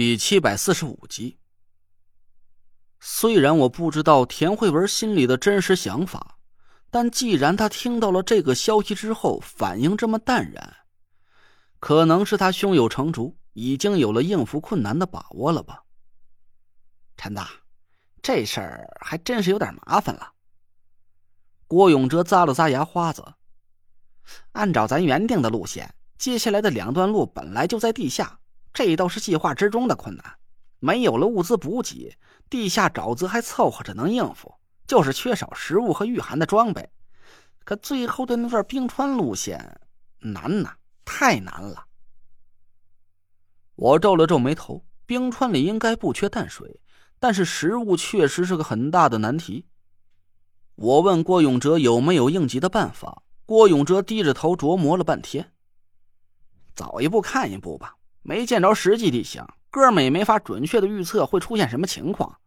第七百四十五集。虽然我不知道田慧文心里的真实想法，但既然他听到了这个消息之后反应这么淡然，可能是他胸有成竹，已经有了应付困难的把握了吧。陈大，这事儿还真是有点麻烦了。郭永哲咂了咂牙花子，按照咱原定的路线，接下来的两段路本来就在地下。这倒是计划之中的困难，没有了物资补给，地下沼泽还凑合着能应付，就是缺少食物和御寒的装备。可最后的那段冰川路线难呐，太难了。我皱了皱眉头，冰川里应该不缺淡水，但是食物确实是个很大的难题。我问郭永哲有没有应急的办法，郭永哲低着头琢磨了半天，走一步看一步吧。没见着实际地形，哥们也没法准确的预测会出现什么情况。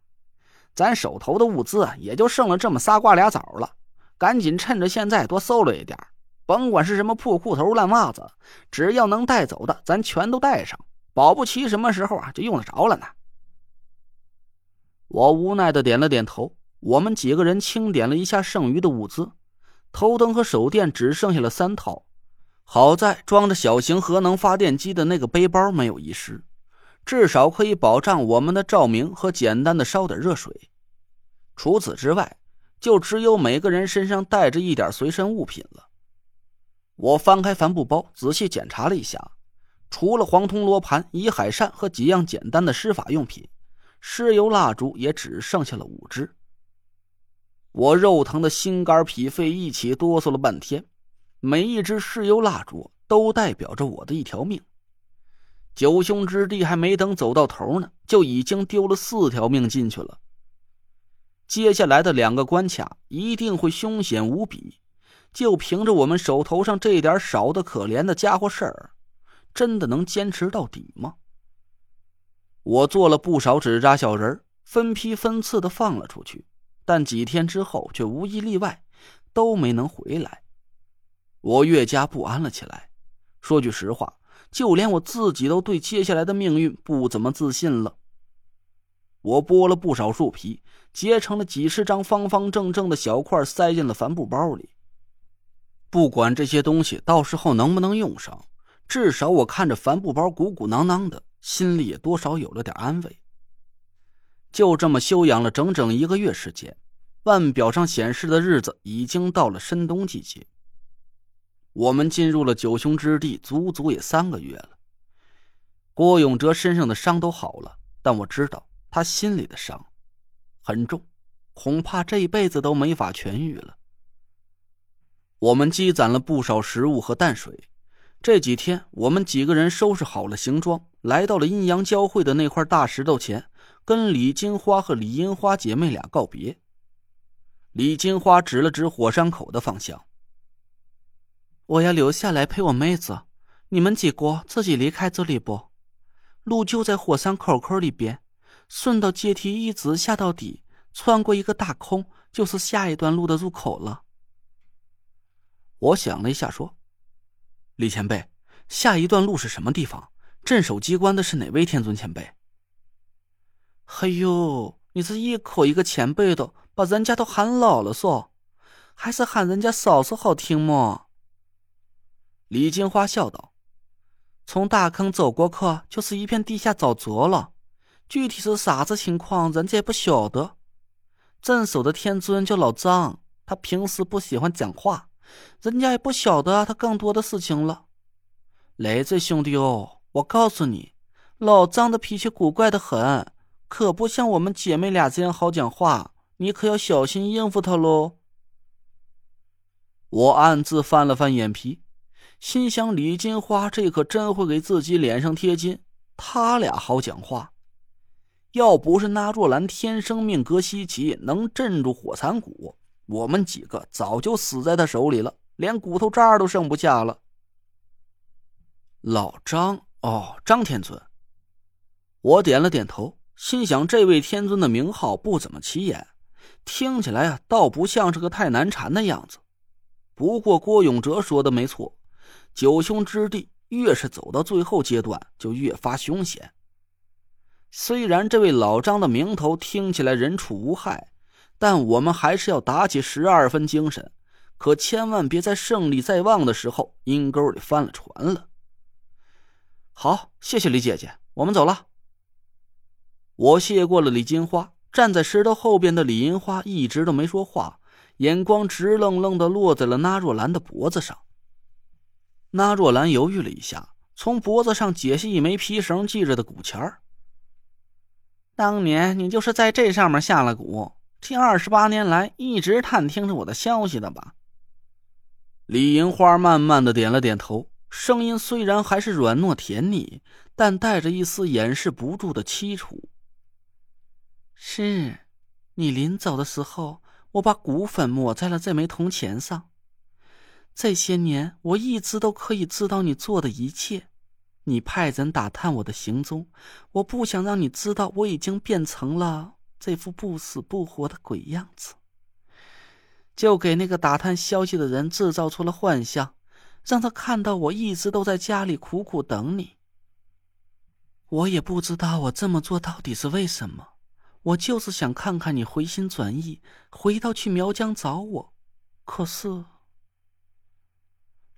咱手头的物资也就剩了这么仨瓜俩枣了，赶紧趁着现在多搜了一点，甭管是什么破裤头、烂袜子，只要能带走的，咱全都带上，保不齐什么时候啊就用得着了呢。我无奈的点了点头。我们几个人清点了一下剩余的物资，头灯和手电只剩下了三套。好在装着小型核能发电机的那个背包没有遗失，至少可以保障我们的照明和简单的烧点热水。除此之外，就只有每个人身上带着一点随身物品了。我翻开帆布包，仔细检查了一下，除了黄铜罗盘、乙海扇和几样简单的施法用品，尸油蜡烛也只剩下了五支。我肉疼的心肝脾肺一起哆嗦了半天。每一支石油蜡烛都代表着我的一条命。九兄之弟还没等走到头呢，就已经丢了四条命进去了。接下来的两个关卡一定会凶险无比。就凭着我们手头上这点少的可怜的家伙事儿，真的能坚持到底吗？我做了不少纸扎小人分批分次的放了出去，但几天之后却无一例外都没能回来。我越加不安了起来。说句实话，就连我自己都对接下来的命运不怎么自信了。我剥了不少树皮，结成了几十张方方正正的小块，塞进了帆布包里。不管这些东西到时候能不能用上，至少我看着帆布包鼓鼓囊囊的，心里也多少有了点安慰。就这么休养了整整一个月时间，腕表上显示的日子已经到了深冬季节。我们进入了九兄之地，足足也三个月了。郭永哲身上的伤都好了，但我知道他心里的伤很重，恐怕这辈子都没法痊愈了。我们积攒了不少食物和淡水，这几天我们几个人收拾好了行装，来到了阴阳交汇的那块大石头前，跟李金花和李银花姐妹俩告别。李金花指了指火山口的方向。我要留下来陪我妹子，你们几个自己离开这里不？路就在火山口口里边，顺着阶梯一直下到底，穿过一个大空，就是下一段路的入口了。我想了一下，说：“李前辈，下一段路是什么地方？镇守机关的是哪位天尊前辈？”哎呦，你这一口一个前辈的，把人家都喊老了嗦，还是喊人家嫂嫂好听么？李金花笑道：“从大坑走过去，就是一片地下沼泽了。具体是啥子情况，人家也不晓得。镇守的天尊叫老张，他平时不喜欢讲话，人家也不晓得他更多的事情了。雷子兄弟哦，我告诉你，老张的脾气古怪的很，可不像我们姐妹俩这样好讲话，你可要小心应付他喽。”我暗自翻了翻眼皮。心想：李金花这可真会给自己脸上贴金。他俩好讲话，要不是那若兰天生命格稀奇，能镇住火蚕蛊，我们几个早就死在他手里了，连骨头渣都剩不下了。老张，哦，张天尊。我点了点头，心想：这位天尊的名号不怎么起眼，听起来啊，倒不像是个太难缠的样子。不过郭永哲说的没错。九兄之地，越是走到最后阶段，就越发凶险。虽然这位老张的名头听起来人畜无害，但我们还是要打起十二分精神，可千万别在胜利在望的时候阴沟里翻了船了。好，谢谢李姐姐，我们走了。我谢过了李金花，站在石头后边的李银花一直都没说话，眼光直愣愣的落在了那若兰的脖子上。那若兰犹豫了一下，从脖子上解下一枚皮绳系着的古钱儿。当年你就是在这上面下了蛊，这二十八年来一直探听着我的消息的吧？李银花慢慢的点了点头，声音虽然还是软糯甜腻，但带着一丝掩饰不住的凄楚。是，你临走的时候，我把骨粉抹在了这枚铜钱上。这些年，我一直都可以知道你做的一切。你派人打探我的行踪，我不想让你知道我已经变成了这副不死不活的鬼样子，就给那个打探消息的人制造出了幻象，让他看到我一直都在家里苦苦等你。我也不知道我这么做到底是为什么，我就是想看看你回心转意，回到去苗疆找我。可是，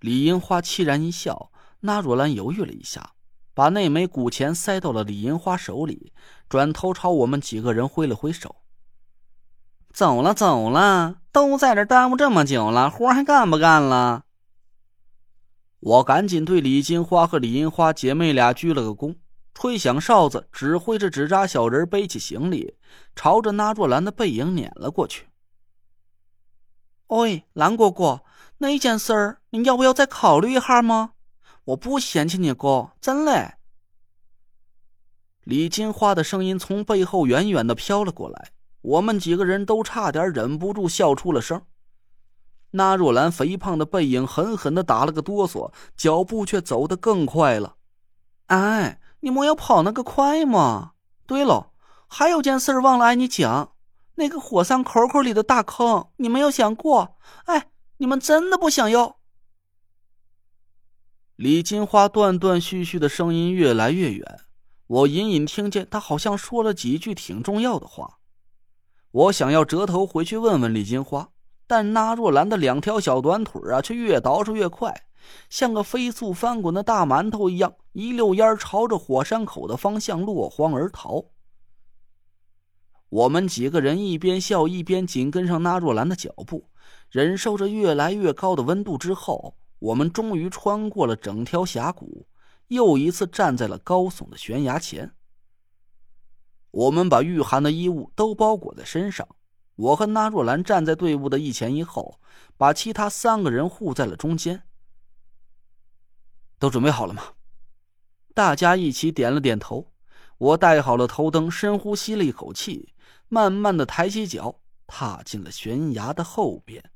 李银花凄然一笑。那若兰犹豫了一下，把那枚古钱塞到了李银花手里，转头朝我们几个人挥了挥手：“走了，走了，都在这耽误这么久了，活还干不干了？”我赶紧对李金花和李银花姐妹俩鞠了个躬，吹响哨子，指挥着纸扎小人背起行李，朝着那若兰的背影撵了过去。“喂，兰哥哥，那件事儿，你要不要再考虑一下吗？”我不嫌弃你哥，真嘞。李金花的声音从背后远远的飘了过来，我们几个人都差点忍不住笑出了声。那若兰肥胖的背影狠狠的打了个哆嗦，脚步却走得更快了。哎，你莫要跑那个快嘛！对了，还有件事忘了挨你讲，那个火山口口里的大坑，你没有想过？哎，你们真的不想要？李金花断断续续的声音越来越远，我隐隐听见她好像说了几句挺重要的话。我想要折头回去问问李金花，但那若兰的两条小短腿啊，却越倒饬越快，像个飞速翻滚的大馒头一样，一溜烟朝着火山口的方向落荒而逃。我们几个人一边笑一边紧跟上那若兰的脚步，忍受着越来越高的温度之后。我们终于穿过了整条峡谷，又一次站在了高耸的悬崖前。我们把御寒的衣物都包裹在身上。我和那若兰站在队伍的一前一后，把其他三个人护在了中间。都准备好了吗？大家一起点了点头。我带好了头灯，深呼吸了一口气，慢慢的抬起脚，踏进了悬崖的后边。